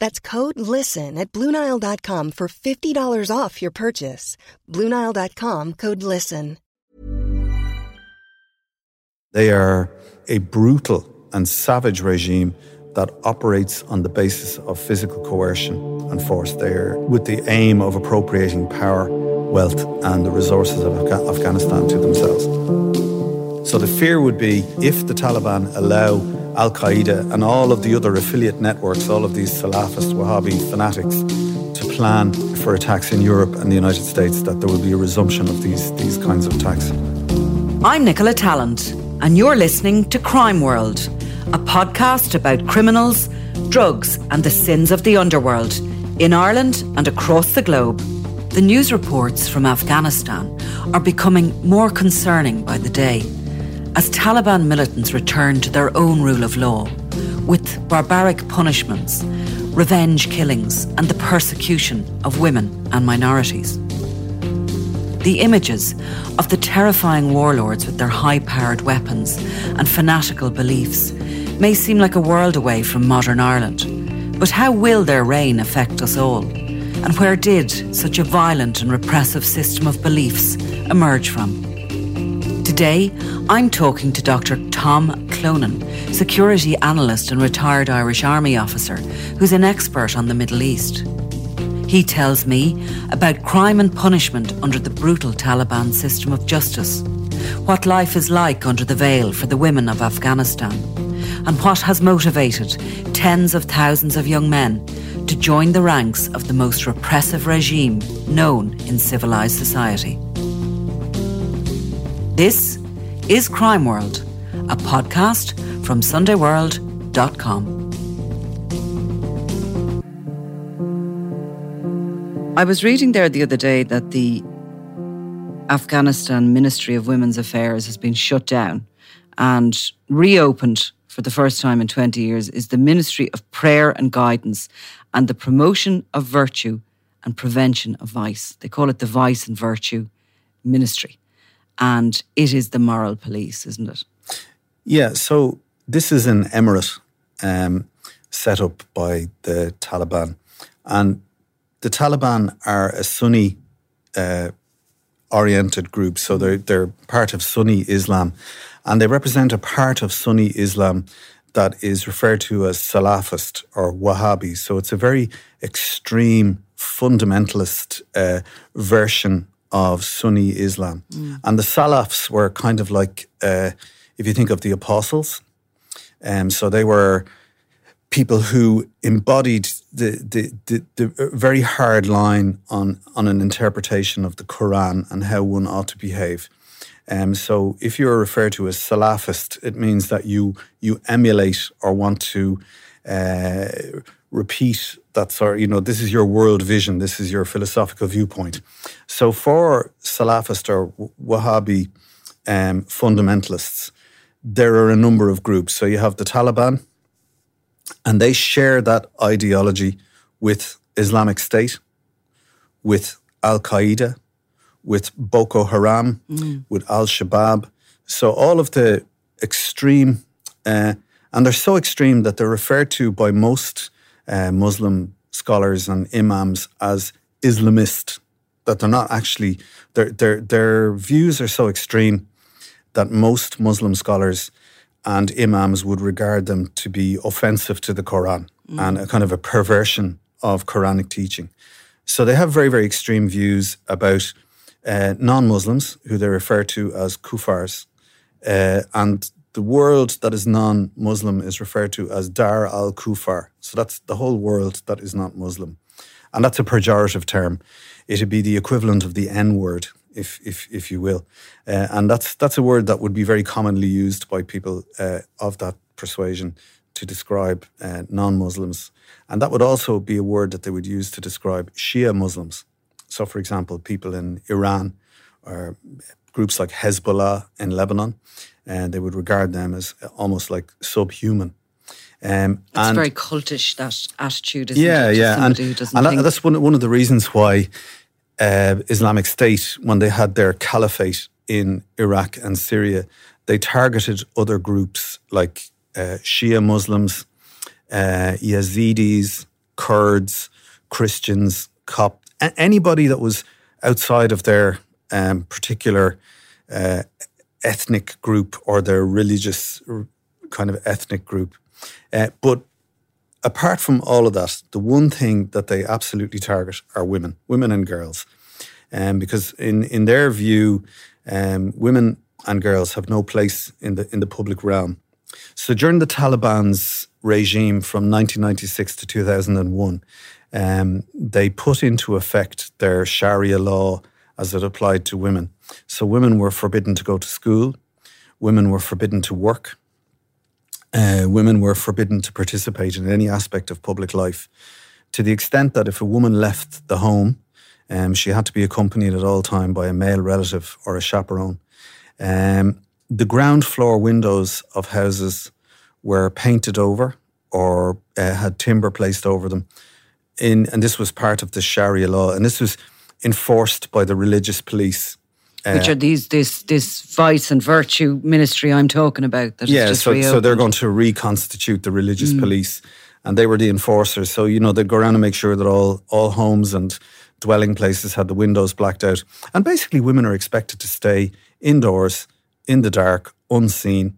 That's code LISTEN at Bluenile.com for $50 off your purchase. Bluenile.com code LISTEN. They are a brutal and savage regime that operates on the basis of physical coercion and force. They're with the aim of appropriating power, wealth, and the resources of Afghanistan to themselves. So the fear would be if the Taliban allow Al Qaeda and all of the other affiliate networks, all of these Salafist Wahhabi fanatics, to plan for attacks in Europe and the United States, that there will be a resumption of these, these kinds of attacks. I'm Nicola Tallant, and you're listening to Crime World, a podcast about criminals, drugs, and the sins of the underworld in Ireland and across the globe. The news reports from Afghanistan are becoming more concerning by the day as Taliban militants return to their own rule of law with barbaric punishments, revenge killings, and the persecution of women and minorities. The images of the terrifying warlords with their high powered weapons and fanatical beliefs may seem like a world away from modern Ireland. But how will their reign affect us all? And where did such a violent and repressive system of beliefs emerge from? Today, I'm talking to Dr. Tom Clonan, security analyst and retired Irish Army officer, who's an expert on the Middle East. He tells me about crime and punishment under the brutal Taliban system of justice, what life is like under the veil for the women of Afghanistan, and what has motivated tens of thousands of young men to join the ranks of the most repressive regime known in civilized society. This is Crime World, a podcast from SundayWorld.com. I was reading there the other day that the Afghanistan Ministry of Women's Affairs has been shut down and reopened for the first time in 20 years is the Ministry of Prayer and Guidance and the Promotion of Virtue and Prevention of Vice. They call it the Vice and Virtue Ministry. And it is the moral police, isn't it? Yeah, so this is an emirate um, set up by the Taliban. And the Taliban are a Sunni uh, oriented group, so they're, they're part of Sunni Islam. And they represent a part of Sunni Islam that is referred to as Salafist or Wahhabi. So it's a very extreme, fundamentalist uh, version of Sunni Islam. And the Salafs were kind of like, uh, if you think of the apostles, um, so they were people who embodied the, the, the, the very hard line on, on an interpretation of the Quran and how one ought to behave. Um, so if you're referred to as Salafist, it means that you, you emulate or want to uh, repeat that sort you know, this is your world vision, this is your philosophical viewpoint. So for Salafist or Wahhabi um, fundamentalists, there are a number of groups. So you have the Taliban, and they share that ideology with Islamic State, with Al Qaeda, with Boko Haram, with Al Shabaab. So all of the extreme, uh, and they're so extreme that they're referred to by most uh, Muslim scholars and imams as Islamist, that they're not actually their their their views are so extreme that most Muslim scholars and imams would regard them to be offensive to the Quran mm. and a kind of a perversion of Quranic teaching. So they have very, very extreme views about uh, non Muslims, who they refer to as kufars. Uh, and the world that is non Muslim is referred to as Dar al Kufar. So that's the whole world that is not Muslim. And that's a pejorative term. It'd be the equivalent of the N word, if, if, if you will. Uh, and that's, that's a word that would be very commonly used by people uh, of that persuasion to describe uh, non Muslims. And that would also be a word that they would use to describe Shia Muslims. So, for example, people in Iran or groups like Hezbollah in Lebanon, and they would regard them as almost like subhuman. Um, it's and very cultish that attitude, isn't yeah, it? Yeah, and, and that, that's one one of the reasons why uh, Islamic State, when they had their caliphate in Iraq and Syria, they targeted other groups like uh, Shia Muslims, uh, Yazidis, Kurds, Christians, Copts, anybody that was outside of their um, particular uh, ethnic group or their religious kind of ethnic group. Uh, but apart from all of that, the one thing that they absolutely target are women, women and girls. Um, because in, in their view, um, women and girls have no place in the in the public realm. So during the Taliban's regime from 1996 to 2001, um, they put into effect their Sharia law as it applied to women. So women were forbidden to go to school, women were forbidden to work, uh, women were forbidden to participate in any aspect of public life, to the extent that if a woman left the home, um, she had to be accompanied at all time by a male relative or a chaperone. Um, the ground floor windows of houses were painted over or uh, had timber placed over them. In, and this was part of the Sharia law, and this was enforced by the religious police. Uh, Which are these this this vice and virtue ministry I'm talking about? That yeah, so, so they're going to reconstitute the religious mm. police, and they were the enforcers. So you know they'd go around and make sure that all all homes and dwelling places had the windows blacked out, and basically women are expected to stay indoors in the dark, unseen,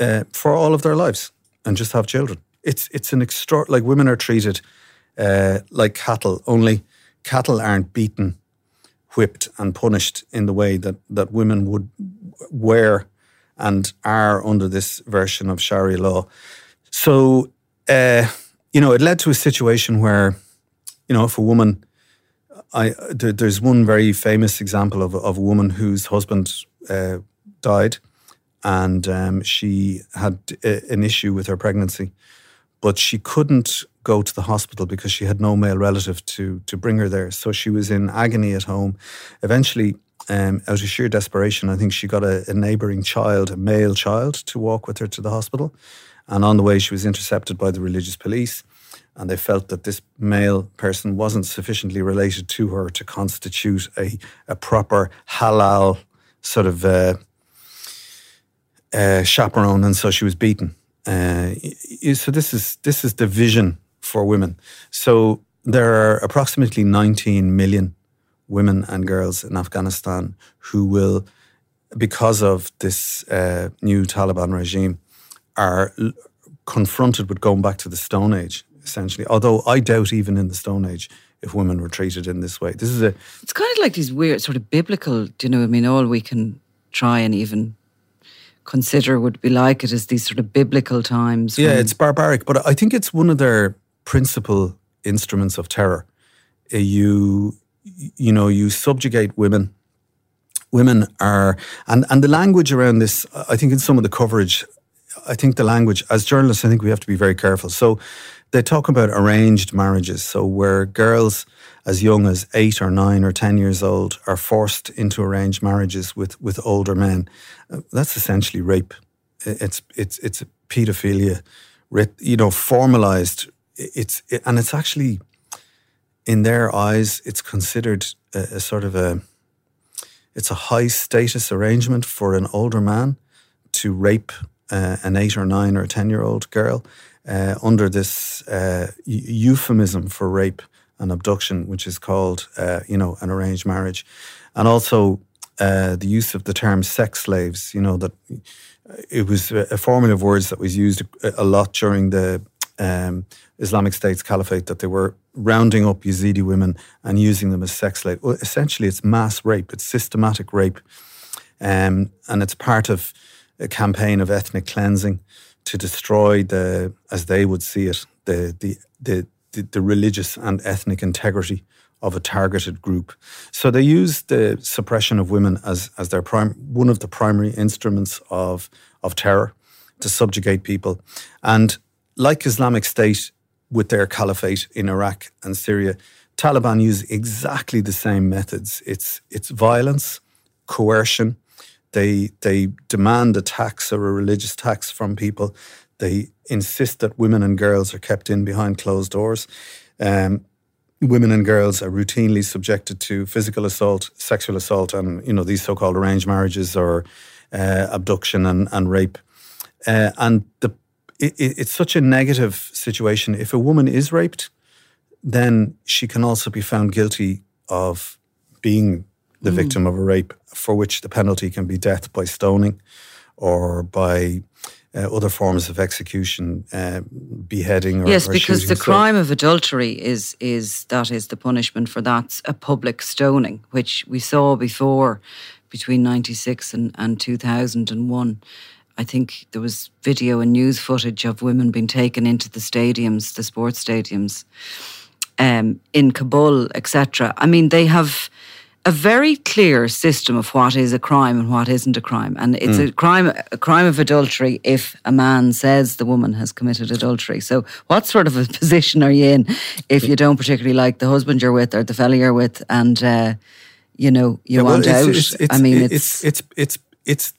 uh, for all of their lives, and just have children. It's it's an extra like women are treated uh, like cattle. Only cattle aren't beaten, whipped, and punished in the way that that women would were and are under this version of Sharia law. So, uh, you know, it led to a situation where, you know, if a woman, I there, there's one very famous example of of a woman whose husband uh, died, and um, she had a, an issue with her pregnancy, but she couldn't go to the hospital because she had no male relative to to bring her there. So she was in agony at home. Eventually, um, out of sheer desperation, I think she got a, a neighbouring child, a male child, to walk with her to the hospital. And on the way, she was intercepted by the religious police. And they felt that this male person wasn't sufficiently related to her to constitute a, a proper halal sort of uh, uh, chaperone, and so she was beaten. Uh, so this is this is the vision for women. So there are approximately 19 million women and girls in Afghanistan who will, because of this uh, new Taliban regime, are l- confronted with going back to the Stone Age. Essentially, although I doubt even in the Stone Age if women were treated in this way. This is a. It's kind of like these weird sort of biblical. Do you know? I mean, all we can try and even consider would be like it is these sort of biblical times. Yeah, it's barbaric, but I think it's one of their principal instruments of terror. Uh, you, you know, you subjugate women. Women are, and and the language around this. I think in some of the coverage, I think the language as journalists, I think we have to be very careful. So they talk about arranged marriages. So where girls as young as eight or nine or ten years old are forced into arranged marriages with with older men. Uh, that's essentially rape. It's it's it's paedophilia, you know, formalized. It's it, and it's actually in their eyes, it's considered a, a sort of a it's a high status arrangement for an older man to rape uh, an eight or nine or ten year old girl. uh, under this uh, euphemism for rape and abduction, which is called, uh, you know, an arranged marriage, and also uh, the use of the term sex slaves. You know that it was a formula of words that was used a lot during the um, Islamic State's caliphate that they were rounding up Yazidi women and using them as sex slaves. Well, essentially, it's mass rape. It's systematic rape, um, and it's part of a campaign of ethnic cleansing to destroy the, as they would see it, the the the, the, the religious and ethnic integrity of a targeted group. So they use the suppression of women as as their prime one of the primary instruments of of terror to subjugate people. And like Islamic State with their caliphate in Iraq and Syria, Taliban use exactly the same methods. It's it's violence, coercion. They they demand a tax or a religious tax from people. They insist that women and girls are kept in behind closed doors. Um, women and girls are routinely subjected to physical assault, sexual assault, and you know these so-called arranged marriages or uh, abduction and, and rape. Uh, and the it, it's such a negative situation. If a woman is raped, then she can also be found guilty of being the mm. victim of a rape, for which the penalty can be death by stoning or by uh, other forms of execution, uh, beheading. Or, yes, or because the crime of adultery is is that is the punishment for that a public stoning, which we saw before between ninety six and, and two thousand and one. I think there was video and news footage of women being taken into the stadiums, the sports stadiums, um, in Kabul, etc. I mean, they have a very clear system of what is a crime and what isn't a crime. And it's mm. a crime a crime of adultery if a man says the woman has committed adultery. So what sort of a position are you in if you don't particularly like the husband you're with or the fella you're with and uh, you know you yeah, want well, it's, out? It's, it's, I mean it's it's it's it's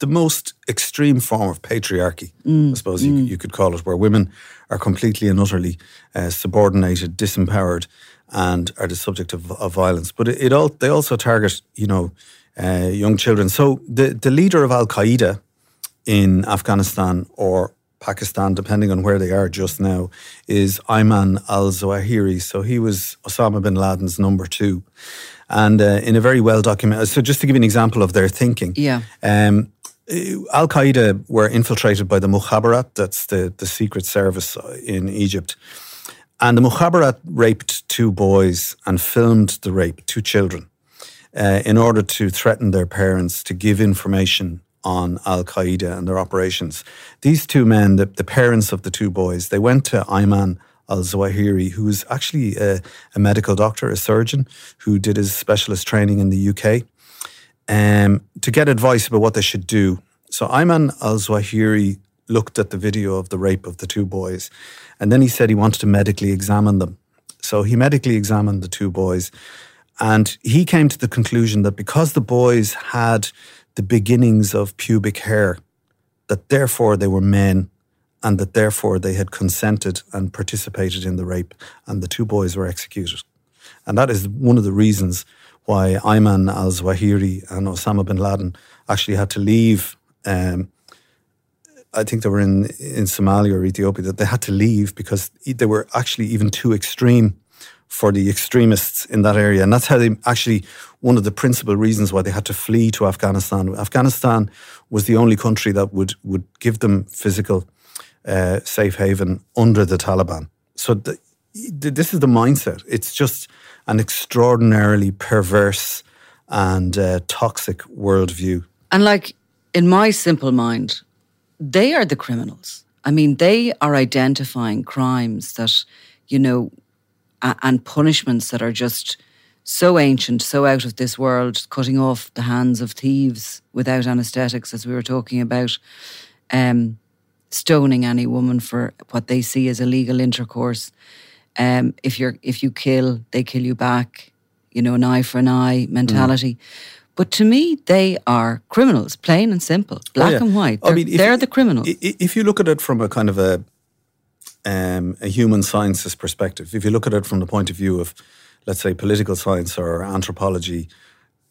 the most extreme form of patriarchy, mm. I suppose you, mm. you, could call it, where women are completely and utterly uh, subordinated, disempowered, and are the subject of, of violence. But it, it, all they also target, you know, uh, young children. So the the leader of Al Qaeda in Afghanistan or Pakistan, depending on where they are just now, is Ayman al Zawahiri. So he was Osama bin Laden's number two. And uh, in a very well documented, so just to give you an example of their thinking, yeah. Um, Al Qaeda were infiltrated by the Mukhabarat, that's the, the secret service in Egypt. And the Mukhabarat raped two boys and filmed the rape, two children, uh, in order to threaten their parents to give information on Al Qaeda and their operations. These two men, the, the parents of the two boys, they went to Ayman al Zawahiri, who was actually a, a, medical doctor, a surgeon, who did his specialist training in the UK, um, to get advice about what they should do. So Ayman al Zawahiri looked at the video of the rape of the two boys. And then he said he wanted to medically examine them. So he medically examined the two boys. And he came to the conclusion that because the boys had the beginnings of pubic hair, that therefore they were men and that therefore they had consented and participated in the rape, and the two boys were executed. And that is one of the reasons why Ayman al Zawahiri and Osama bin Laden actually had to leave um, I think they were in in Somalia or Ethiopia that they had to leave because they were actually even too extreme for the extremists in that area, and that's how they actually one of the principal reasons why they had to flee to Afghanistan. Afghanistan was the only country that would would give them physical uh, safe haven under the Taliban. So the, this is the mindset. It's just an extraordinarily perverse and uh, toxic worldview. And like in my simple mind, they are the criminals. I mean, they are identifying crimes that, you know, and punishments that are just so ancient, so out of this world, cutting off the hands of thieves without anesthetics, as we were talking about, um, stoning any woman for what they see as illegal intercourse. Um, if you're if you kill, they kill you back. You know, an eye for an eye mentality. Mm. But to me, they are criminals, plain and simple, black oh, yeah. and white. They're, I mean, they're the criminals. If you look at it from a kind of a um, a human sciences perspective, if you look at it from the point of view of, let's say, political science or anthropology,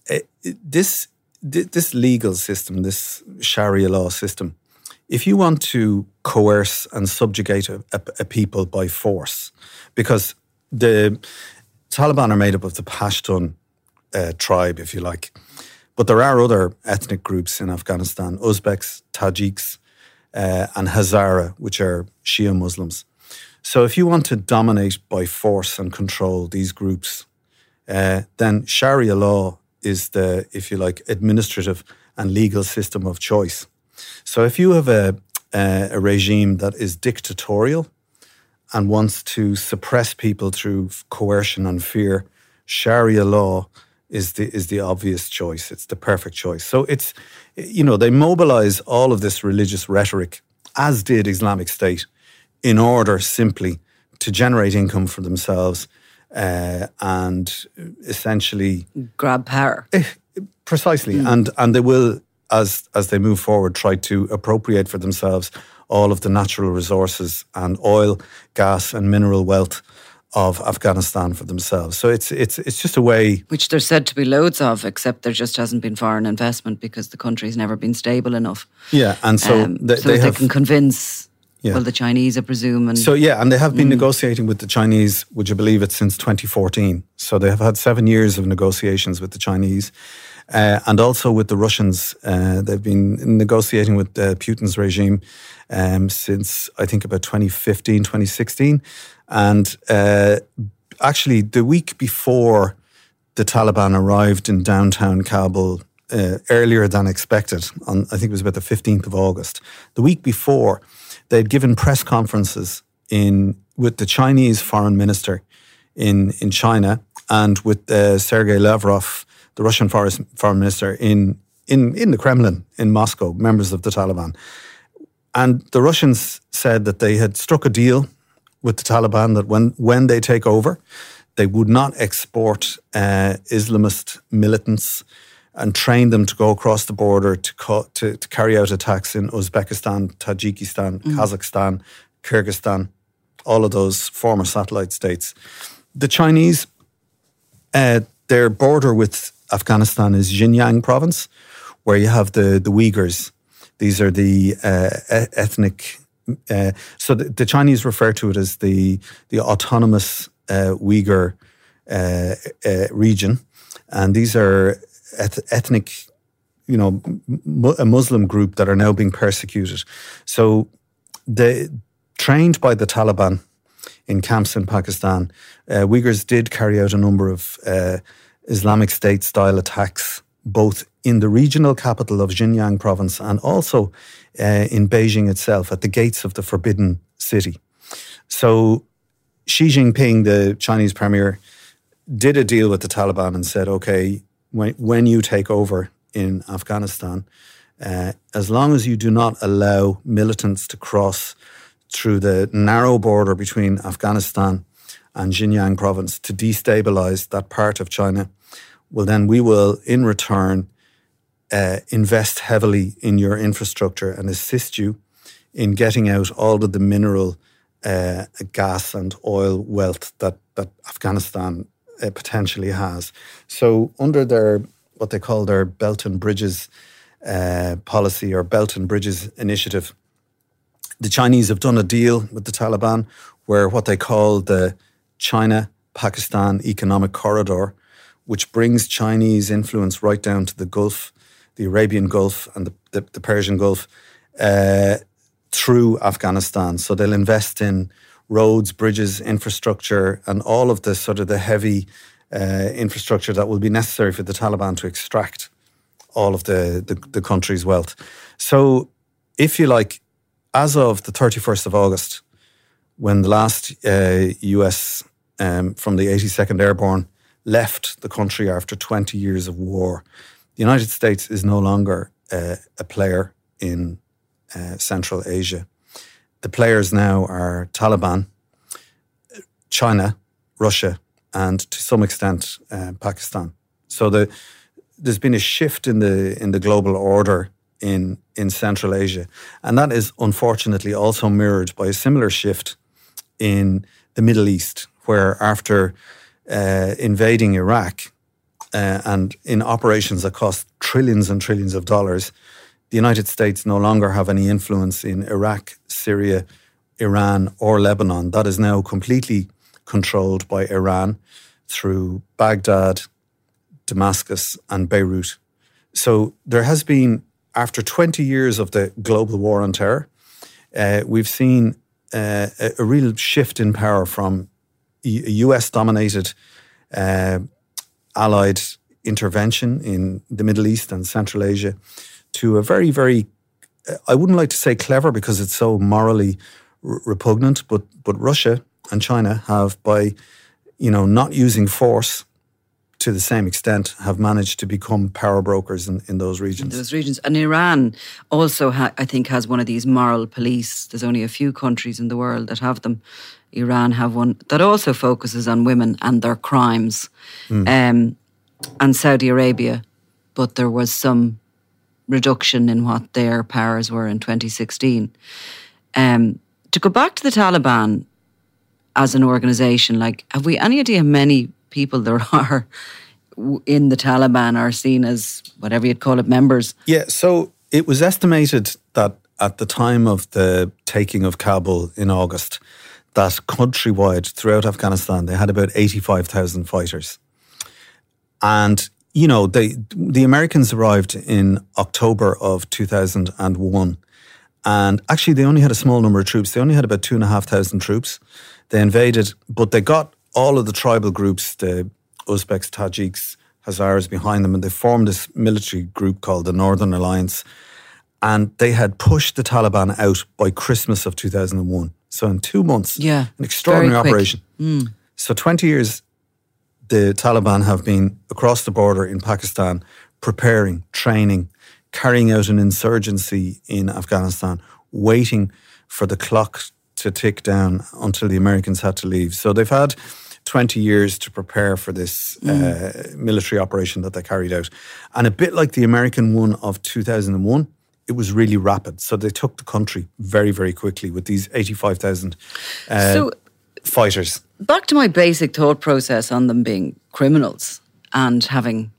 it, eh, this this legal system, this Sharia law system, if you want to coerce and subjugate a, a, a people by force, because the Taliban are made up of the Pashtun uh, tribe, if you like, but there are other ethnic groups in Afghanistan Uzbeks, Tajiks, uh, and Hazara, which are Shia Muslims. So if you want to dominate by force and control these groups, uh, then Sharia law is the, if you like, administrative and legal system of choice. So if you have a, a, a regime that is dictatorial and wants to suppress people through coercion and fear, Sharia law is the is the obvious choice. It's the perfect choice. So it's you know they mobilize all of this religious rhetoric, as did Islamic State, in order simply to generate income for themselves uh, and essentially grab power. Eh, precisely, mm. and and they will as as they move forward try to appropriate for themselves all of the natural resources and oil, gas, and mineral wealth of Afghanistan for themselves. So it's it's it's just a way which there's said to be loads of, except there just hasn't been foreign investment because the country's never been stable enough. Yeah, and so um, they, so they, have, they can convince. Yeah. Well, the Chinese, I presume, and so yeah, and they have been mm. negotiating with the Chinese. Would you believe it? Since 2014, so they have had seven years of negotiations with the Chinese. Uh, and also with the Russians. Uh, they've been negotiating with uh, Putin's regime um, since I think about 2015, 2016. And uh, actually, the week before the Taliban arrived in downtown Kabul, uh, earlier than expected, on I think it was about the 15th of August, the week before, they'd given press conferences in with the Chinese foreign minister in, in China and with uh, Sergei Lavrov the Russian foreign minister in, in, in the Kremlin in Moscow, members of the Taliban. And the Russians said that they had struck a deal with the Taliban that when, when they take over, they would not export uh, Islamist militants and train them to go across the border to, co- to, to, carry out attacks in Uzbekistan, Tajikistan, mm. Kazakhstan, Kyrgyzstan, all of those former satellite states. The Chinese, uh, their border with Afghanistan is Xinjiang province, where you have the, the Uyghurs. These are the uh, ethnic. Uh, so the, the, Chinese refer to it as the the autonomous uh, Uyghur uh, uh, region, and these are eth- ethnic, you know, a Muslim group that are now being persecuted. So they trained by the Taliban in camps in Pakistan. Uh, Uyghurs did carry out a number of Islamic State style attacks, both in the regional capital of Xinjiang province and also uh, in Beijing itself at the gates of the Forbidden City. So Xi Jinping, the Chinese premier, did a deal with the Taliban and said, okay, when, when you take over in Afghanistan, uh, as long as you do not allow militants to cross through the narrow border between Afghanistan and Xinjiang province to destabilize that part of China, well, then we will, in return, uh, invest heavily in your infrastructure and assist you in getting out all of the mineral, uh, gas, and oil wealth that, that Afghanistan uh, potentially has. So, under their what they call their Belt and Bridges uh, policy or Belt and Bridges initiative, the Chinese have done a deal with the Taliban where what they call the China Pakistan Economic Corridor which brings Chinese influence right down to the Gulf, the Arabian Gulf, and the, the, the Persian Gulf uh, through Afghanistan. So they'll invest in roads, bridges, infrastructure, and all of the sort of the heavy uh, infrastructure that will be necessary for the Taliban to extract all of the, the, the country's wealth. So, if you like, as of the 31st of August, when the last uh, US um, from the 82nd Airborne left the country after 20 years of war. The United States is no longer uh, a player in uh, Central Asia. The players now are Taliban, China, Russia, and to some extent uh, Pakistan. So the, there's been a shift in the in the global order in in Central Asia, and that is unfortunately also mirrored by a similar shift in the Middle East, where after uh, invading Iraq uh, and in operations that cost trillions and trillions of dollars, the United States no longer have any influence in Iraq, Syria, Iran, or Lebanon. That is now completely controlled by Iran through Baghdad, Damascus, and Beirut. So there has been, after 20 years of the global war on terror, uh, we've seen uh, a, a, real shift in power from US dominated uh, allied intervention in the Middle East and Central Asia to a very, very, I wouldn't like to say clever because it's so morally r- repugnant, but, but Russia and China have, by you know, not using force to the same extent, have managed to become power brokers in, in those regions. In those regions. And Iran also, ha- I think, has one of these moral police. There's only a few countries in the world that have them. Iran have one that also focuses on women and their crimes. Mm. Um, and Saudi Arabia, but there was some reduction in what their powers were in 2016. Um, to go back to the Taliban as an organization, like, have we any idea how many people there are in the Taliban are seen as whatever you'd call it members? Yeah, so it was estimated that at the time of the taking of Kabul in August, that countrywide throughout Afghanistan, they had about 85,000 fighters. And you know, they the Americans arrived in October of 2001. And actually, they only had a small number of troops. They only had about two and a half thousand troops. They invaded, but they got all of the tribal groups, the Uzbeks, Tajiks, Hazaras behind them, and they formed this military group called the Northern Alliance. And they had pushed the Taliban out by Christmas of 2001. So in two months, yeah, an extraordinary operation. Mm. So 20 years the Taliban have been across the border in Pakistan preparing, training, carrying out an insurgency in Afghanistan, waiting for the clock to tick down until the Americans had to leave. So they've had 20 years to prepare for this mm. uh, military operation that they carried out. And a bit like the American one of 2001, it was really rapid. So they took the country very, very quickly with these 85,000 uh, so fighters back to my basic thought process on them being criminals and having,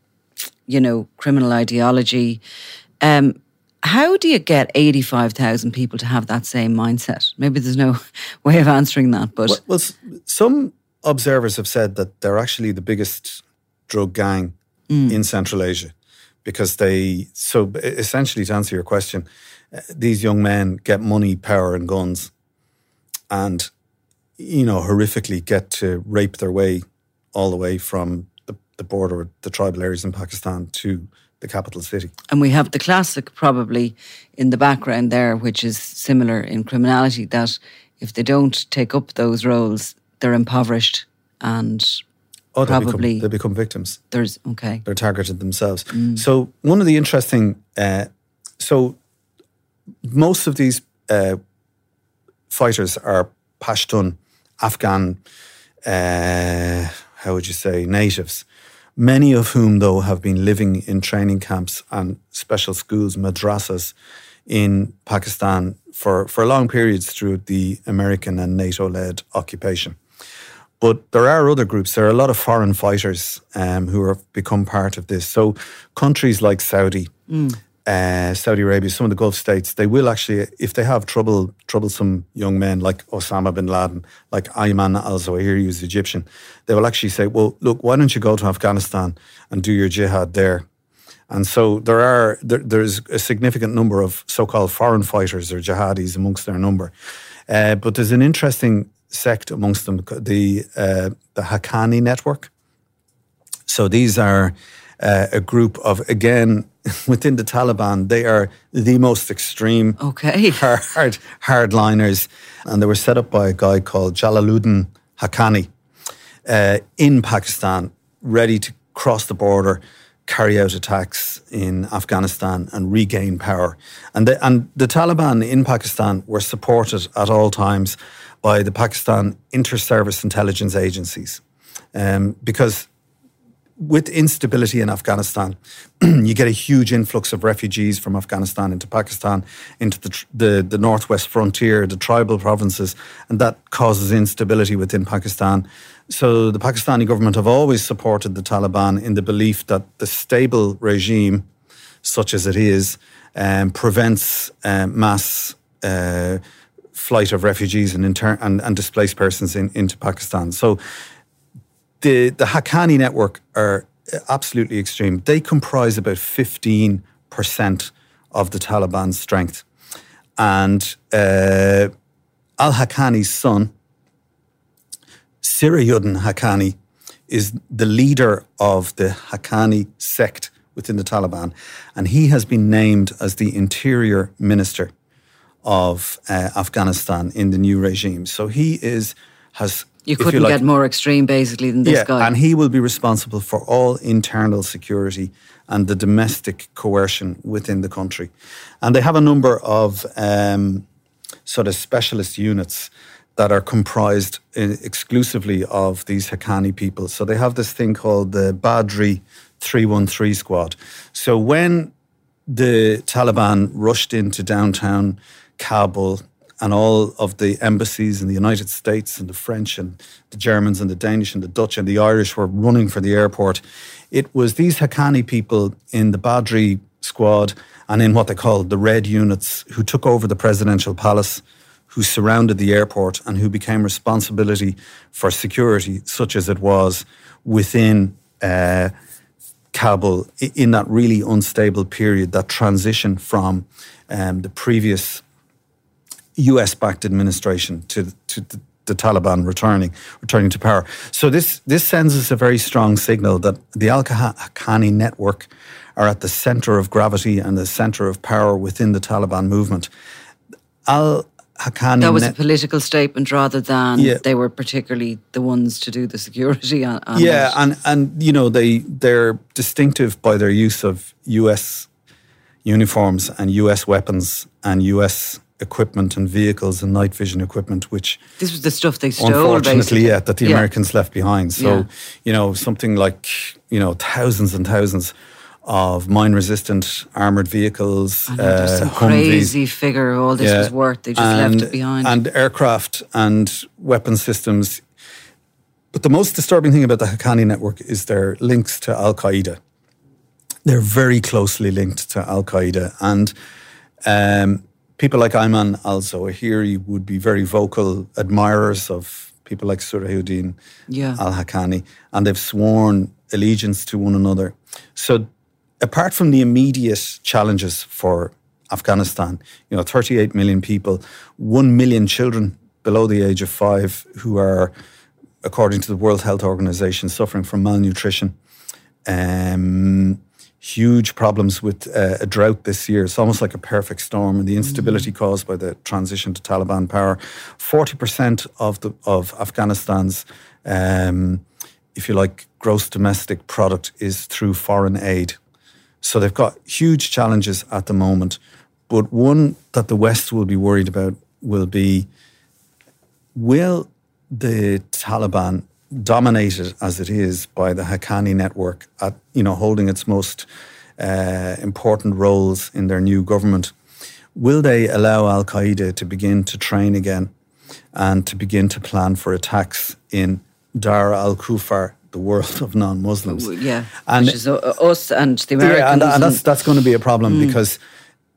you know, criminal ideology. Um, how do you get 85,000 people to have that same mindset? Maybe there's no way of answering that, but. Well, well some observers have said that they're actually the biggest drug gang mm. in Central Asia because they, so essentially to answer your question, uh, these young men get money, power, and guns. And you know, horrifically get to rape their way all the way from the, the border, the tribal areas in Pakistan to the capital city. And we have the classic probably in the background there, which is similar in criminality, that if they don't take up those roles, they're impoverished and oh, they probably become, they become victims. There's okay. They're targeted themselves. Mm. So one of the interesting, uh, so most of these uh, fighters are Pashtun Afghan, uh, how would you say, natives. Many of whom, though, have been living in training camps and special schools, madrasas, in Pakistan for, for long periods through the American and NATO led occupation. But there are other groups. There are a lot of foreign fighters um, who have become part of this. So countries like Saudi, mm uh, Saudi Arabia, some of the Gulf states, they will actually, if they have trouble, troublesome young men like Osama bin Laden, like Ayman al Zawahiri, who's Egyptian, they will actually say, well, look, why don't you go to Afghanistan and do your jihad there? And so there are there, there's a significant number of so-called foreign fighters or jihadis amongst their number, uh, but there's an interesting sect amongst them, the uh, the Haqqani network. So these are uh, a group of again within the Taliban, they are the most extreme, okay, hard hardliners, and they were set up by a guy called Jalaluddin Haqqani uh, in Pakistan, ready to cross the border, carry out attacks in Afghanistan, and regain power. And the, and the Taliban in Pakistan were supported at all times by the Pakistan inter-service intelligence agencies, um, because with instability in Afghanistan, you get a huge influx of refugees from Afghanistan into Pakistan, into the, the, the northwest frontier, the tribal provinces, and that causes instability within Pakistan. So the Pakistani government have always supported the Taliban in the belief that the stable regime, such as it is, um, prevents uh, mass uh, flight of refugees and, inter- and, and displaced persons in, into Pakistan. So the the Haqqani network are absolutely extreme. They comprise about fifteen percent of the Taliban's strength, and uh, Al Haqqani's son, Sirajuddin Haqqani, is the leader of the Haqqani sect within the Taliban, and he has been named as the interior minister of uh, Afghanistan in the new regime. So he is has. You couldn't you like, get more extreme, basically, than this yeah, guy. and he will be responsible for all internal security and the domestic coercion within the country. And they have a number of um, sort of specialist units that are comprised uh, exclusively of these Haqqani people. So they have this thing called the Badri 313 squad. So when the Taliban rushed into downtown Kabul and all of the embassies in the United States and the French and the Germans and the Danish and the Dutch and the Irish were running for the airport. It was these Haqqani people in the Badri squad and in what they called the red units who took over the presidential palace, who surrounded the airport and who became responsibility for security, such as it was within uh, Kabul in that really unstable period, that transition from um, the previous US backed administration to, to the, the, Taliban returning returning to power. So this this sends us a very strong signal that the Al Haqqani network are at the center of gravity and the center of power within the Taliban movement. Al Haqqani that was a political statement rather than yeah. they were particularly the ones to do the security on, on yeah and and you know they they're distinctive by their use of US uniforms and US weapons and US equipment and vehicles and night vision equipment, which this was the stuff they stole. Unfortunately, basically. yeah, that the yeah. Americans left behind. So yeah. you know, something like you know thousands and thousands of mine-resistant armored vehicles. Uh, some crazy figure all this yeah, was worth. They just and, left it behind. And aircraft and weapon systems. But the most disturbing thing about the Haqqani network is their links to Al Qaeda. They're very closely linked to Al Qaeda, and um, people like Ayman al Zawahiri would be very vocal admirers of people like Sirajuddin yeah. Al Haqqani, and they've sworn allegiance to one another. So, apart from the immediate challenges for Afghanistan, you know, 38 million people, 1 million children below the age of five who are, according to the World Health Organization, suffering from malnutrition. Um, huge problems with uh, a drought this year. It's almost like a perfect storm, and the instability mm. caused by the transition to Taliban power. Forty percent of the of Afghanistan's, um, if you like, gross domestic product is through foreign aid. So they've got huge challenges at the moment. But one that the West will be worried about will be: Will the Taliban dominated as it is by the Haqqani network at you know holding its most uh, important roles in their new government. Will they allow Al Qaeda to begin to train again and to begin to plan for attacks in Dar al Kufar, the world of non Muslims? Yeah, and which is us and the Americans. Yeah, and, and that's, that's going to be a problem mm. because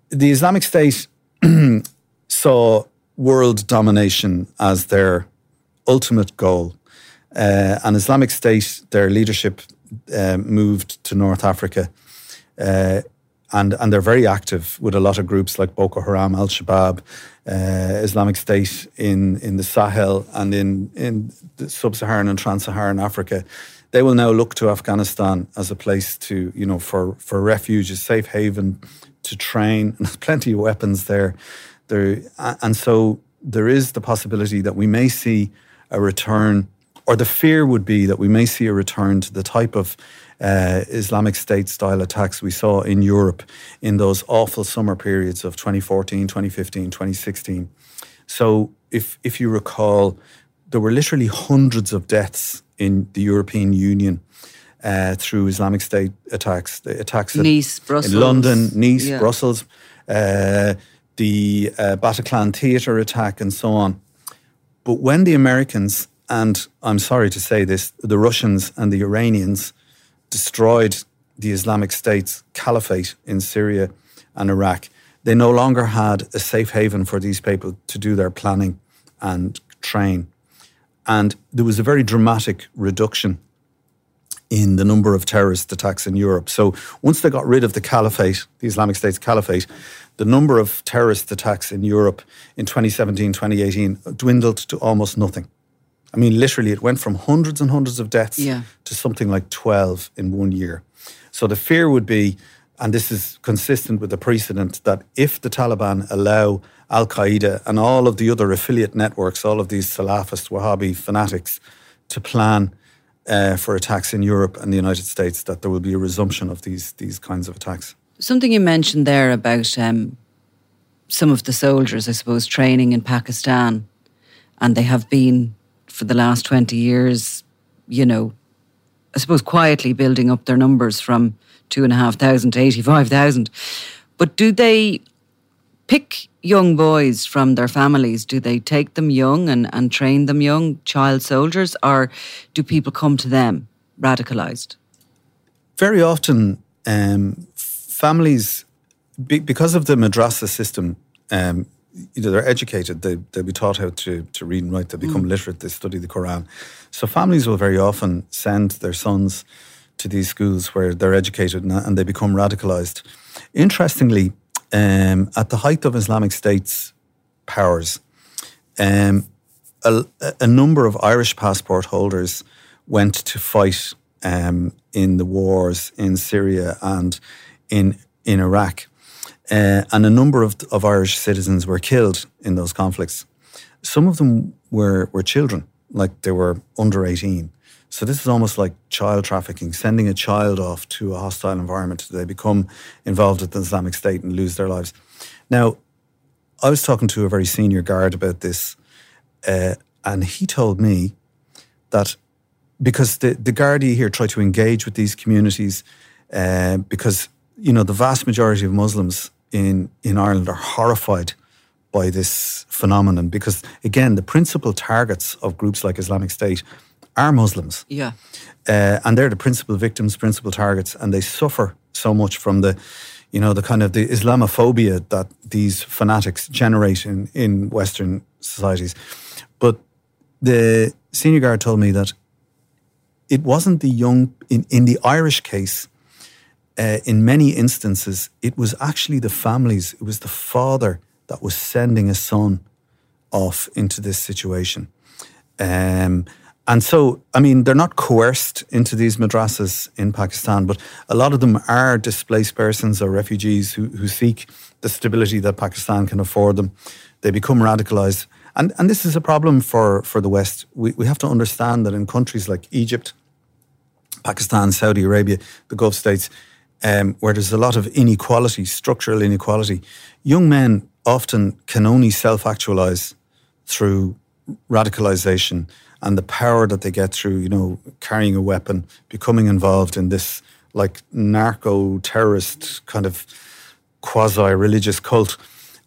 the Islamic State saw world domination as their ultimate goal uh, and Islamic State, their leadership uh, moved to North Africa. Uh, and, and they're very active with a lot of groups like Boko Haram, Al Shabaab, uh, Islamic State in, in the Sahel and in, in sub Saharan and trans Saharan Africa. They will now look to Afghanistan as a place to, you know, for, for refuge, a safe haven to train. And there's plenty of weapons there. there. And so there is the possibility that we may see a return or the fear would be that we may see a return to the type of uh, Islamic State style attacks we saw in Europe in those awful summer periods of 2014, 2015, 2016. So, if, if you recall, there were literally hundreds of deaths in the European Union uh, through Islamic State attacks. The attacks Nice, Brussels. in London, Nice, yeah. Brussels, uh, the uh, Bataclan theatre attack, and so on. But when the Americans and I'm sorry to say this, the Russians and the Iranians destroyed the Islamic State's caliphate in Syria and Iraq, they no longer had a safe haven for these people to do their planning and train. And there was a very dramatic reduction in the number of terrorist attacks in Europe. So once they got rid of the caliphate, the Islamic State's caliphate, the number of terrorist attacks in Europe in 2017, 2018 dwindled to almost nothing. I mean, literally, it went from hundreds and hundreds of deaths Yeah. to something like 12 in one year. So the fear would be, and this is consistent with the precedent, that if the Taliban allow Al Qaeda and all of the other affiliate networks, all of these Salafist Wahhabi fanatics, to plan uh, for attacks in Europe and the United States, that there will be a resumption of these these kinds of attacks. Something you mentioned there about um, some of the soldiers, I suppose, training in Pakistan, and they have been for the last 20 years, you know, I suppose quietly building up their numbers from two and a half thousand to 85,000. But do they pick young boys from their families? Do they take them young and, and train them young, child soldiers, or do people come to them radicalized? very often um, families, be, because of the madrasa system, um, you know, they're educated. They they'll be taught how to to read and write. They become literate. They study the Quran. So families will very often send their sons to these schools where they're educated and, and they become radicalized. Interestingly, um, at the height of Islamic State's powers, um, a, a number of Irish passport holders went to fight um, in the wars in Syria and in in Iraq, uh, and a number of, of Irish citizens were killed in those conflicts. Some of them were were children, like they were under eighteen. So this is almost like child trafficking, sending a child off to a hostile environment. They become involved with the Islamic State and lose their lives. Now, I was talking to a very senior guard about this, uh, and he told me that because the, the Gardaí here try to engage with these communities, uh, because you know the vast majority of Muslims in in Ireland are horrified by this phenomenon. Because again, the principal targets of groups like Islamic State are Muslims Yeah. uh, and they're the principal victims, principal targets, and they suffer so much from the, you know, the kind of the Islamophobia that these fanatics generate in in Western societies. But the senior guard told me that it wasn't the young in in the Irish case. Uh, in many instances, it was actually the families. It was the father that was sending a son off into this situation. Um, and so, I mean, they're not coerced into these madrasas in Pakistan, but a lot of them are displaced persons or refugees who, who seek the stability that Pakistan can afford them. They become radicalized. And, and this is a problem for, for the West. We, we have to understand that in countries like Egypt, Pakistan, Saudi Arabia, the Gulf states, um, where there's a lot of inequality, structural inequality, young men often can only self actualize through radicalization and the power that they get through, you know, carrying a weapon, becoming involved in this like narco terrorist kind of quasi religious cult.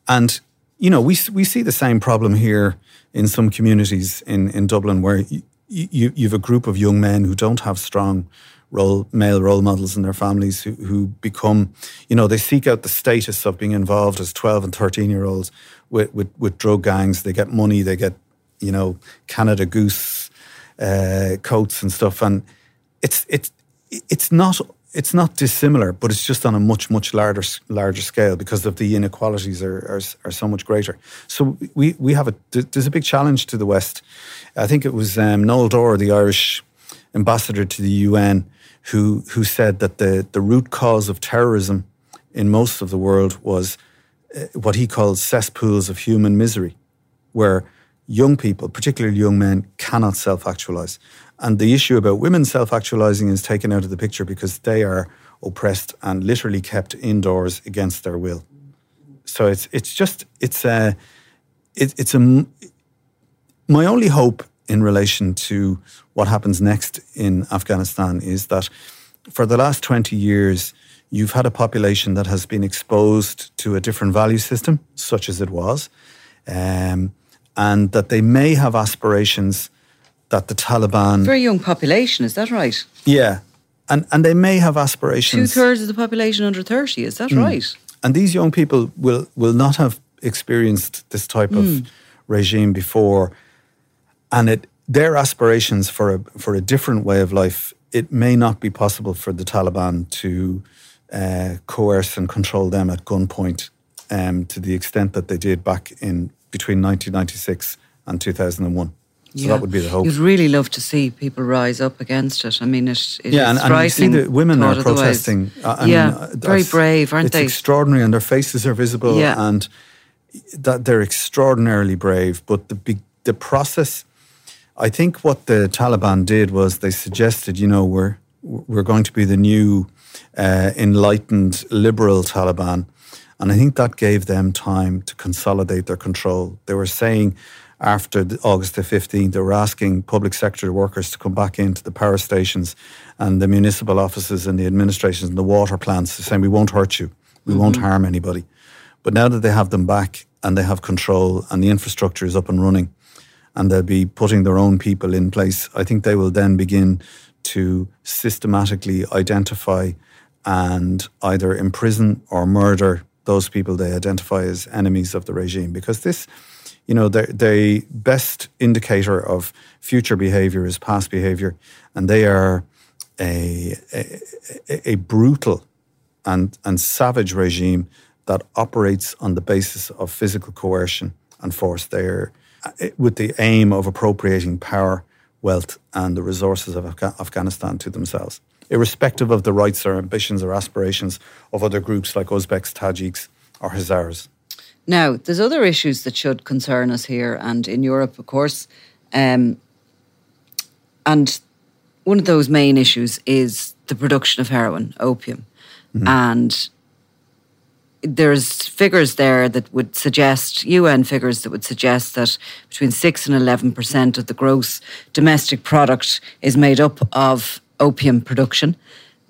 And, you know, we, we see the same problem here in some communities in, in Dublin where you, you, you've a group of young men who don't have strong role, male role models in their families who, who become, you know, they seek out the status of being involved as 12 and 13 year olds with, with, with drug gangs. They get money, they get, you know, Canada Goose uh, coats and stuff. And it's, it's, it's not it's not dissimilar, but it's just on a much much larger larger scale because of the inequalities are are, are so much greater. So we we have a there's a big challenge to the West. I think it was um, Noel Dorr, the Irish ambassador to the UN, who who said that the the root cause of terrorism in most of the world was uh, what he called cesspools of human misery, where young people, particularly young men, cannot self actualize. And the issue about women self actualizing is taken out of the picture because they are oppressed and literally kept indoors against their will. So it's it's just it's a it, it's a my only hope in relation to what happens next in Afghanistan is that for the last 20 years you've had a population that has been exposed to a different value system such as it was um, and that they may have aspirations that the Taliban. Very young population, is that right? Yeah. And, and they may have aspirations. Two thirds of the population under 30, is that Hmm. right? and these young people will will not have experienced this type mm. of regime before, and it their aspirations for a for a different way of life. It may not be possible for the Taliban to uh, coerce and control them at gunpoint um, to the extent that they did back in between 1996 and 2001. So yeah. that would be the hope. You'd really love to see people rise up against it. I mean, it, it yeah, and, and you see the women are protesting. Uh, yeah, very brave, aren't it's they? It's extraordinary, and their faces are visible, yeah. and that they're extraordinarily brave. But the the process, I think, what the Taliban did was they suggested, you know, we're we're going to be the new uh, enlightened liberal Taliban, and I think that gave them time to consolidate their control. They were saying after the, August the 15th, they were asking public sector workers to come back into the power stations and the municipal offices and the administrations and the water plants, saying, We won't hurt you, we mm-hmm. won't harm anybody. But now that they have them back and they have control and the infrastructure is up and running, and they'll be putting their own people in place, I think they will then begin to systematically identify and either imprison or murder those people they identify as enemies of the regime. Because this you know, the, the best indicator of future behavior is past behavior, and they are a, a, a brutal and, and savage regime that operates on the basis of physical coercion and force. They're with the aim of appropriating power, wealth, and the resources of Afghanistan to themselves, irrespective of the rights or ambitions or aspirations of other groups like Uzbeks, Tajiks, or Hazaras. Now, there's other issues that should concern us here and in Europe, of course. Um, and one of those main issues is the production of heroin, opium. Mm. And there's figures there that would suggest, UN figures that would suggest that between 6 and 11% of the gross domestic product is made up of opium production,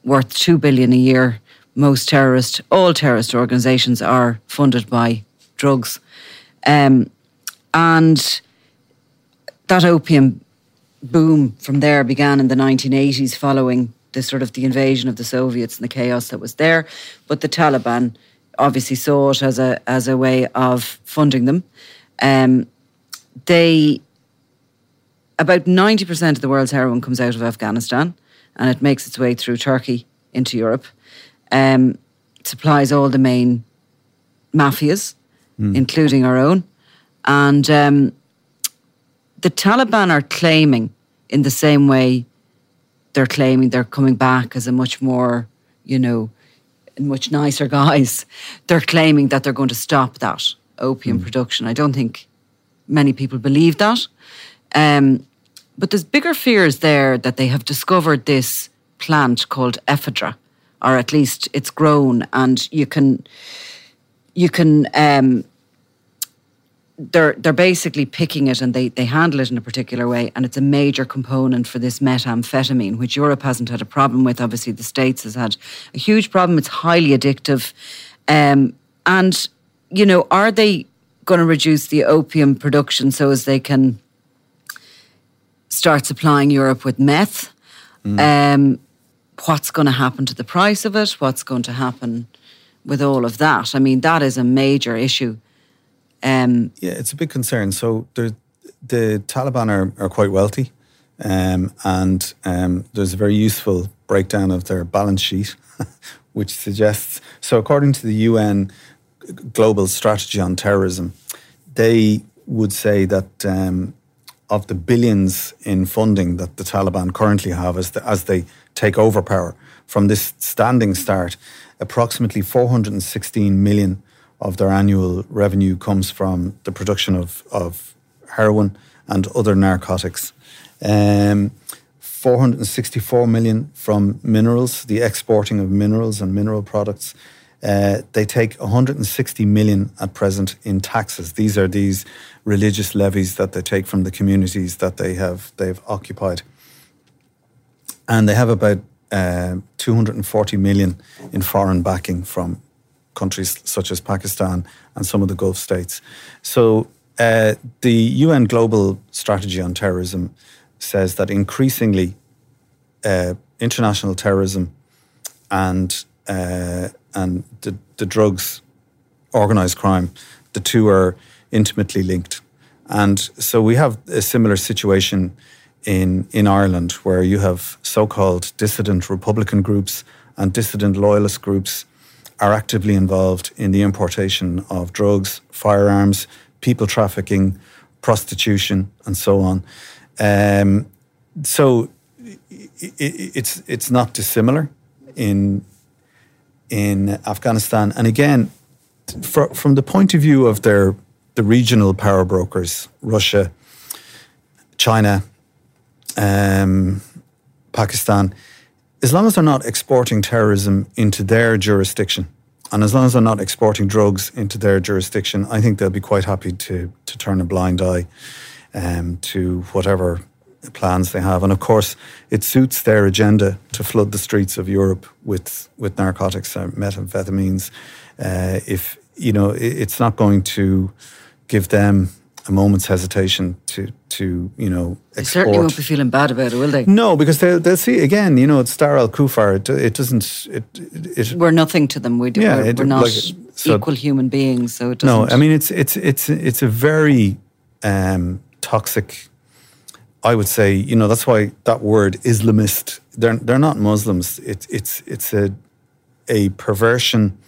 worth 2 billion a year. Most terrorist, all terrorist organizations are funded by drugs. Um, and that opium boom from there began in the 1980s following the sort of the invasion of the Soviets and the chaos that was there. But the Taliban obviously saw it as a as a way of funding them. Um, they about 90% of the world's heroin comes out of Afghanistan and it makes its way through Turkey into Europe. Um, supplies all the main mafias mm. including our own. And um, the Taliban are claiming, in the same way they're claiming they're coming back as a much more, you know, much nicer guys, they're claiming that they're going to stop that opium mm. production. I don't think many people believe that. Um, but there's bigger fears there that they have discovered this plant called ephedra, or at least it's grown, and you can you can um, they're they're basically picking it and they, they handle it in a particular way and it's a major component for this methamphetamine which Europe hasn't had a problem with obviously the states has had a huge problem it's highly addictive um, and you know are they going to reduce the opium production so as they can start supplying Europe with meth mm. um, what's going to happen to the price of it what's going to happen with all of that. I mean, that is a major issue. Um, yeah, it's a big concern. So the Taliban are, are quite wealthy, um, and um, there's a very useful breakdown of their balance sheet, which suggests. So, according to the UN Global Strategy on Terrorism, they would say that um, of the billions in funding that the Taliban currently have as, the, as they take over power from this standing start, approximately 416 million of their annual revenue comes from the production of, of heroin and other narcotics. Um, 464 million from minerals, the exporting of minerals and mineral products. Uh, they take 160 million at present in taxes. These are these religious levies that they take from the communities that they have they've occupied, and they have about uh, 240 million in foreign backing from countries such as Pakistan and some of the Gulf states. So uh, the UN Global Strategy on Terrorism says that increasingly uh, international terrorism and uh, and the, the drugs, organized crime, the two are intimately linked. And so we have a similar situation in, in Ireland where you have so called dissident Republican groups and dissident loyalist groups are actively involved in the importation of drugs, firearms, people trafficking, prostitution, and so on. Um, so it, it's it's not dissimilar in in Afghanistan, and again, for, from the point of view of their the regional power brokers, Russia, China, um, Pakistan, as long as they're not exporting terrorism into their jurisdiction, and as long as they're not exporting drugs into their jurisdiction, I think they'll be quite happy to to turn a blind eye um, to whatever plans they have. And of course, it suits their agenda to flood the streets of Europe with with narcotics or methamphetamines. Uh, if you know, it's not going to give them a moment's hesitation to to you know they certainly won't be feeling bad about it, will they? No, because they they'll see again. You know, it's Dar al Kufar. It, it doesn't. It, it, we're nothing to them. We do. Yeah, we're, it, we're not like, so, equal human beings. So it doesn't. No, I mean it's it's it's it's a very um, toxic. I would say, you know, that's why that word Islamist. They're they're not Muslims. It's it's it's a a perversion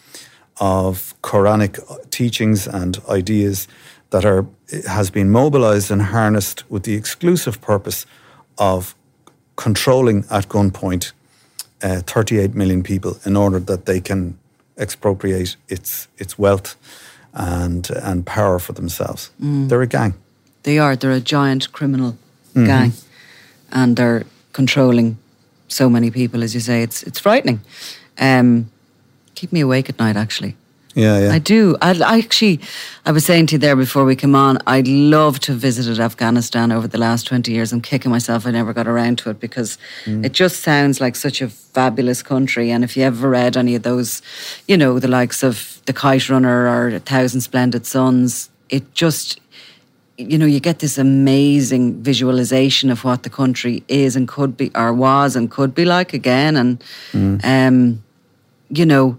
of Quranic teachings and ideas that are has been mobilized and harnessed with the exclusive purpose of controlling at gunpoint uh, 38 million people in order that they can expropriate its its wealth and and power for themselves. Mm. They're a gang. They are. They're a giant criminal mm-hmm. gang, and they're controlling so many people. As you say, it's it's frightening. Um, keep me awake at night, actually. Yeah, yeah. I do. I, I, actually, I was saying to you there before we come on, I'd love to have visited Afghanistan over the last 20 years. I'm kicking myself I never got around to it because mm. it just sounds like such a fabulous country. And if you ever read any of those, you know, the likes of The Kite Runner or A Thousand Splendid Suns, it just, you know, you get this amazing visualization of what the country is and could be, or was and could be like again. And, mm. um, you know,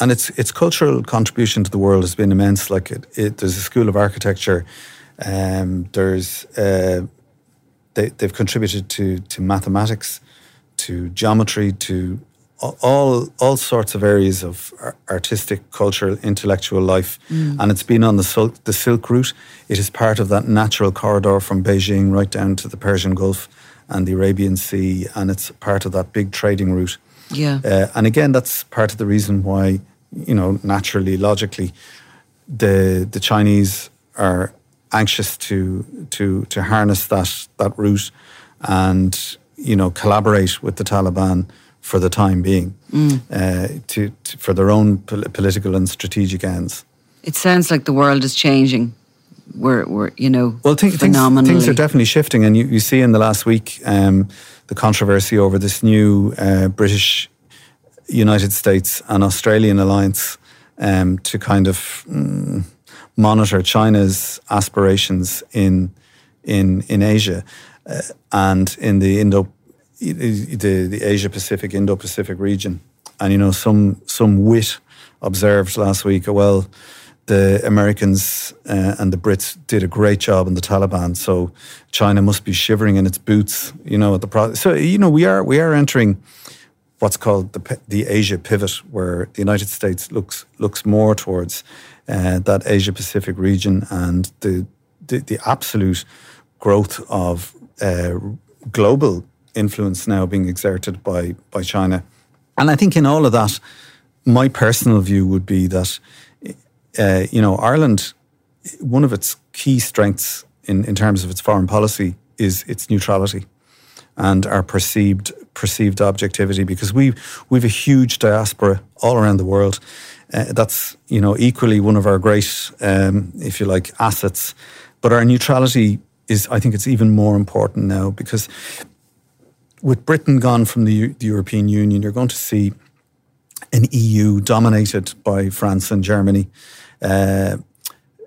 and its its cultural contribution to the world has been immense. Like it, it there's a school of architecture. Um, there's uh, they they've contributed to to mathematics, to geometry, to all all sorts of areas of artistic, cultural, intellectual life, mm. and it's been on the Silk, the Silk Route. It is part of that natural corridor from Beijing right down to the Persian Gulf and the Arabian Sea, and it's part of that big trading route. Yeah, uh, and again, that's part of the reason why you know, naturally, logically, the the Chinese are anxious to to to harness that that route and you know collaborate with the Taliban for the time being mm. uh, to, to, for their own pol- political and strategic ends. It sounds like the world is changing. We're, we're you know, well, th- things, things, are definitely shifting, and you, you see in the last week um, the controversy over this new uh, British United States and Australian alliance um, to kind of mm, monitor China's aspirations in in in Asia uh, and in the Indo the the Asia Pacific Indo Pacific region. And you know, some some wit observed last week. Well, the Americans uh, and the Brits did a great job in the Taliban, so China must be shivering in its boots. You know, at the pro- so you know we are we are entering what's called the, the Asia pivot, where the United States looks looks more towards uh, that Asia Pacific region and the, the, the absolute growth of uh, global influence now being exerted by by China. And I think in all of that, my personal view would be that uh, you know Ireland, one of its key strengths in, in terms of its foreign policy is its neutrality and our perceived perceived objectivity because we we've a huge diaspora all around the world. Uh, that's you know equally one of our great, um, if you like, assets. But our neutrality is, I think, it's even more important now because with Britain gone from the, the European Union, you're going to see an EU dominated by France and Germany. Uh,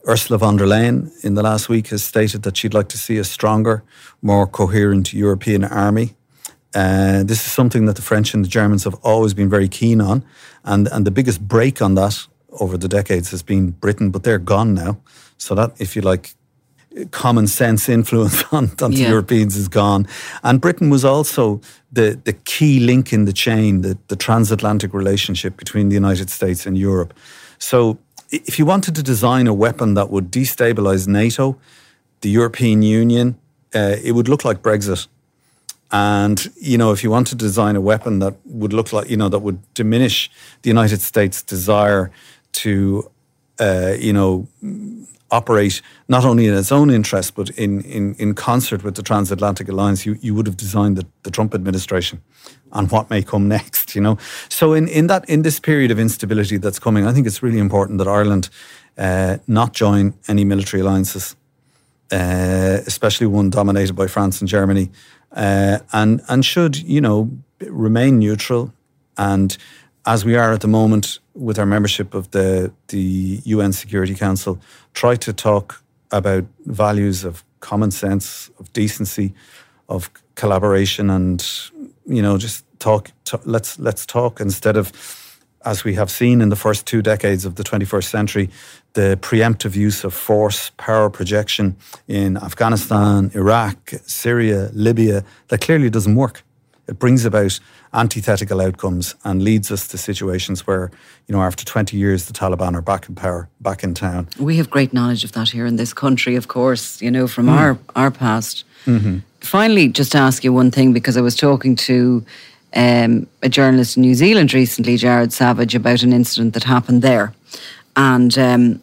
Ursula von der Leyen in the last week has stated that she'd like to see a stronger, more coherent European army Uh, this is something that the French and the Germans have always been very keen on. And, and the biggest break on that over the decades has been Britain, but they're gone now. So that, if you like, common sense influence on, on yeah. the Europeans is gone. And Britain was also the, the key link in the chain, the, the transatlantic relationship between the United States and Europe. So if you wanted to design a weapon that would destabilize NATO, the European Union, uh, it would look like Brexit. And, you know, if you want to design a weapon that would look like, you know, that would diminish the United States' desire to, uh, you know, operate not only in its own interest, but in, in, in concert with the transatlantic alliance, you, you would have designed the, the Trump administration and what may come next, you know. So in, in that in this period of instability that's coming, I think it's really important that Ireland uh, not join any military alliances, uh, especially one dominated by France and Germany, uh, and and should you know remain neutral and as we are at the moment with our membership of the the UN Security Council, try to talk about values of common sense, of decency, of collaboration, and you know, just talk. let's let's talk instead of, as we have seen in the first two decades of the 21st century, the preemptive use of force, power projection in Afghanistan, Iraq, Syria, Libya that clearly doesn't work. It brings about antithetical outcomes and leads us to situations where, you know, after 20 years, the Taliban are back in power, back in town. We have great knowledge of that here in this country, of course, you know, from mm. our, our past. Mm-hmm. Finally, just to ask you one thing, because I was talking to um, a journalist in New Zealand recently, Jared Savage, about an incident that happened there. And um,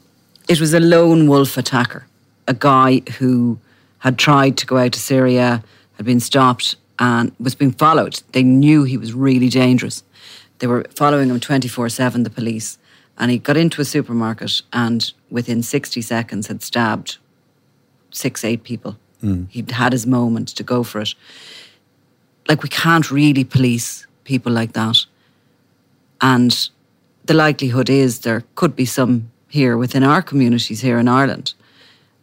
it was a lone wolf attacker, a guy who had tried to go out to Syria, had been stopped and was being followed. They knew he was really dangerous. They were following him 24 7, the police. And he got into a supermarket and within 60 seconds had stabbed six, eight people. Mm. He'd had his moment to go for it. Like, we can't really police people like that. And the likelihood is there could be some here within our communities here in Ireland.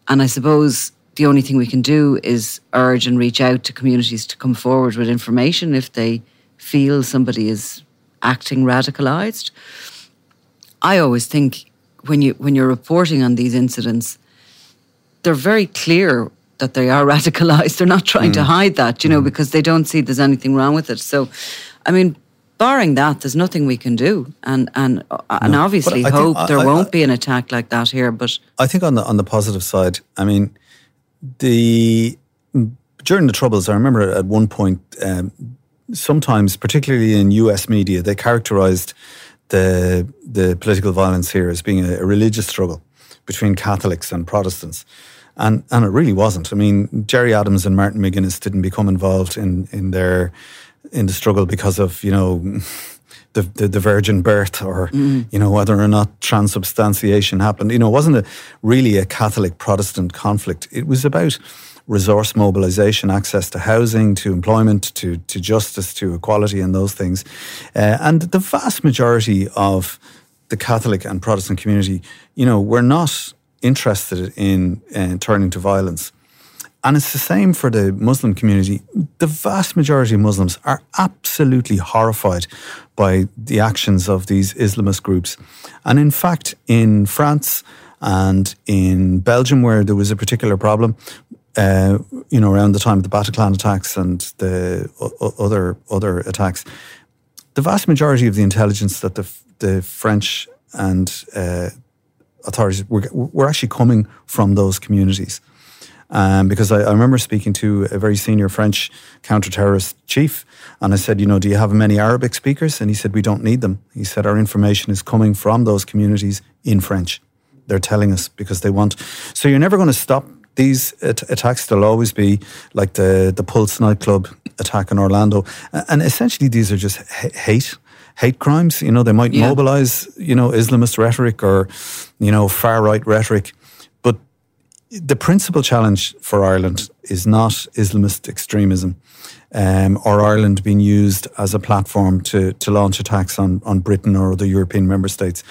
And I suppose the only thing we can do is urge and reach out to communities to come forward with information if they feel somebody is acting radicalized. I always think when you when you're reporting on these incidents, they're very clear that they are radicalized. They're not trying mm. to hide that, you know, mm. because they don't see there's anything wrong with it. So, I mean, barring that, there's nothing we can do, and and uh, and obviously hope there I, won't I, be an attack like that here. But I think on the on the positive side, I mean, the during the troubles, I remember at one point, um, sometimes, particularly in U.S. media, they characterized the the political violence here as being a, a religious struggle between Catholics and Protestants. And, and it really wasn't. I mean, Gerry Adams and Martin McGuinness didn't become involved in, in their in the struggle because of you know the, the, the virgin birth or mm. you know whether or not transubstantiation happened. You know, it wasn't a, really a Catholic Protestant conflict. It was about resource mobilization, access to housing, to employment, to to justice, to equality, and those things. Uh, and the vast majority of the Catholic and Protestant community, you know, were not interested in uh, turning to violence. And it's the same for the Muslim community. The vast majority of Muslims are absolutely horrified by the actions of these Islamist groups. And in fact, in France and in Belgium, where there was a particular problem, uh, you know, around the time of the Bataclan attacks and the other other attacks, the vast majority of the intelligence that the the French and uh, authorities were, were actually coming from those communities. Um, because I, I, remember speaking to a very senior French counter-terrorist chief, and I said, you know, do you have many Arabic speakers? And he said, we don't need them. He said, our information is coming from those communities in French. They're telling us because they want. So you're never going to stop these attacks. There'll always be like the the Pulse nightclub attack in Orlando, and essentially these are just hate hate crimes. You know, they might yeah. mobilize, you know, Islamist rhetoric or, you know, far right rhetoric the principal challenge for Ireland is not Islamist extremism um, or Ireland being used as a platform to, to launch attacks on, on Britain or other European member states.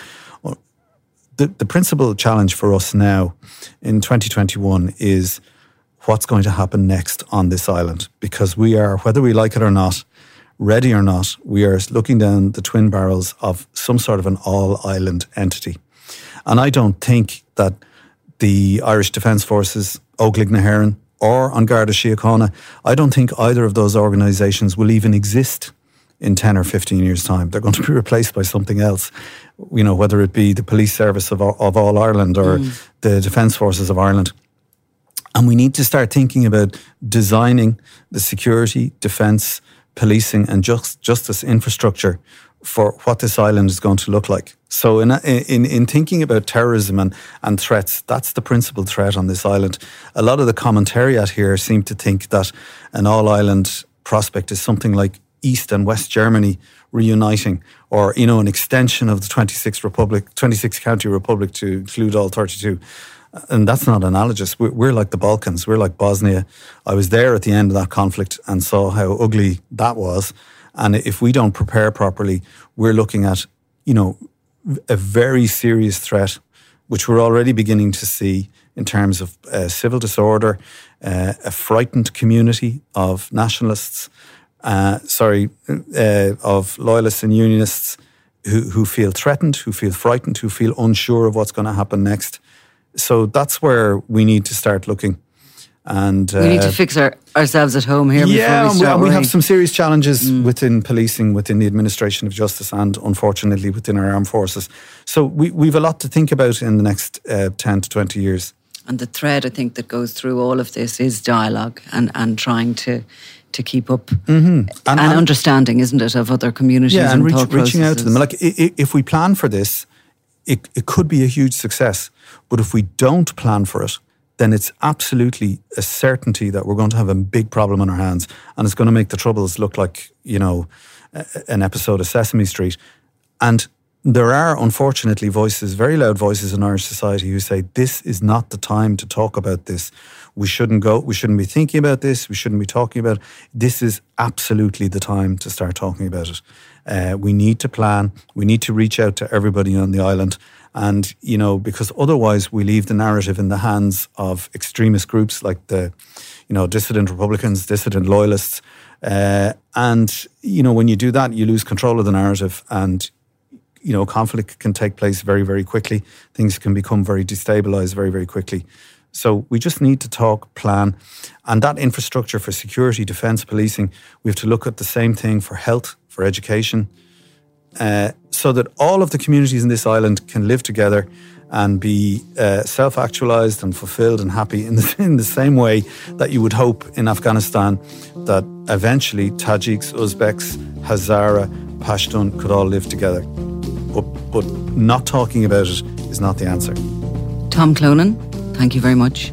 The, the principal challenge for us now in 2021 is what's going to happen next on this island because we are, whether we like it or not, ready or not, we are looking down the twin barrels of some sort of an all island entity. And I don't think that the Irish Defence Forces, Óglaigh na hÉireann, or An Garda Síochána, I don't think either of those organisations will even exist in 10 or 15 years' time. They're going to be replaced by something else, you know, whether it be the police service of, of all Ireland or mm. the Defence Forces of Ireland. And we need to start thinking about designing the security, defence, policing, and just, justice infrastructure for what this island is going to look like. So, in, in, in thinking about terrorism and, and threats, that's the principal threat on this island. A lot of the commentariat here seem to think that an all island prospect is something like East and West Germany reuniting, or you know, an extension of the 26 republic, 26 county republic to include all 32 and that's not analogous. We're, we're, like the Balkans. We're like Bosnia. I was there at the end of that conflict and saw how ugly that was. And if we don't prepare properly, we're looking at, you know, a very serious threat, which we're already beginning to see in terms of uh, civil disorder, uh, a frightened community of nationalists, uh, sorry, uh, of loyalists and unionists who, who feel threatened, who feel frightened, who feel unsure of what's going to happen next. So that's where we need to start looking. And uh, we need to uh, fix our, ourselves at home here. Yeah, we, and we, have some serious challenges mm. within policing, within the administration of justice, and unfortunately within our armed forces. So we we've a lot to think about in the next uh, ten to twenty years. And the thread I think that goes through all of this is dialogue and and trying to to keep up mm-hmm. and, and, understanding, isn't it, of other communities yeah, and, and reach, reaching out to them. Like if we plan for this, it, it could be a huge success. But if we don't plan for it, then it's absolutely a certainty that we're going to have a big problem on our hands, and it's going to make the troubles look like you know an episode of Sesame Street. And there are unfortunately voices, very loud voices in Irish society who say this is not the time to talk about this. We shouldn't go. We shouldn't be thinking about this. We shouldn't be talking about. It. This is absolutely the time to start talking about it. Uh, we need to plan. We need to reach out to everybody on the island and, you know, because otherwise we leave the narrative in the hands of extremist groups like the, you know, dissident Republicans, dissident loyalists. Uh, and, you know, when you do that, you lose control of the narrative and, you know, conflict can take place very, very quickly. Things can become very destabilized very, very quickly. So we just need to talk, plan, and that infrastructure for security, defence, policing, we have to look at the same thing for health, for education, uh, so that all of the communities in this island can live together and be uh, self actualized and fulfilled and happy in the, in the same way that you would hope in Afghanistan that eventually Tajiks, Uzbeks, Hazara, Pashtun could all live together. But, but not talking about it is not the answer. Tom Clonan, thank you very much.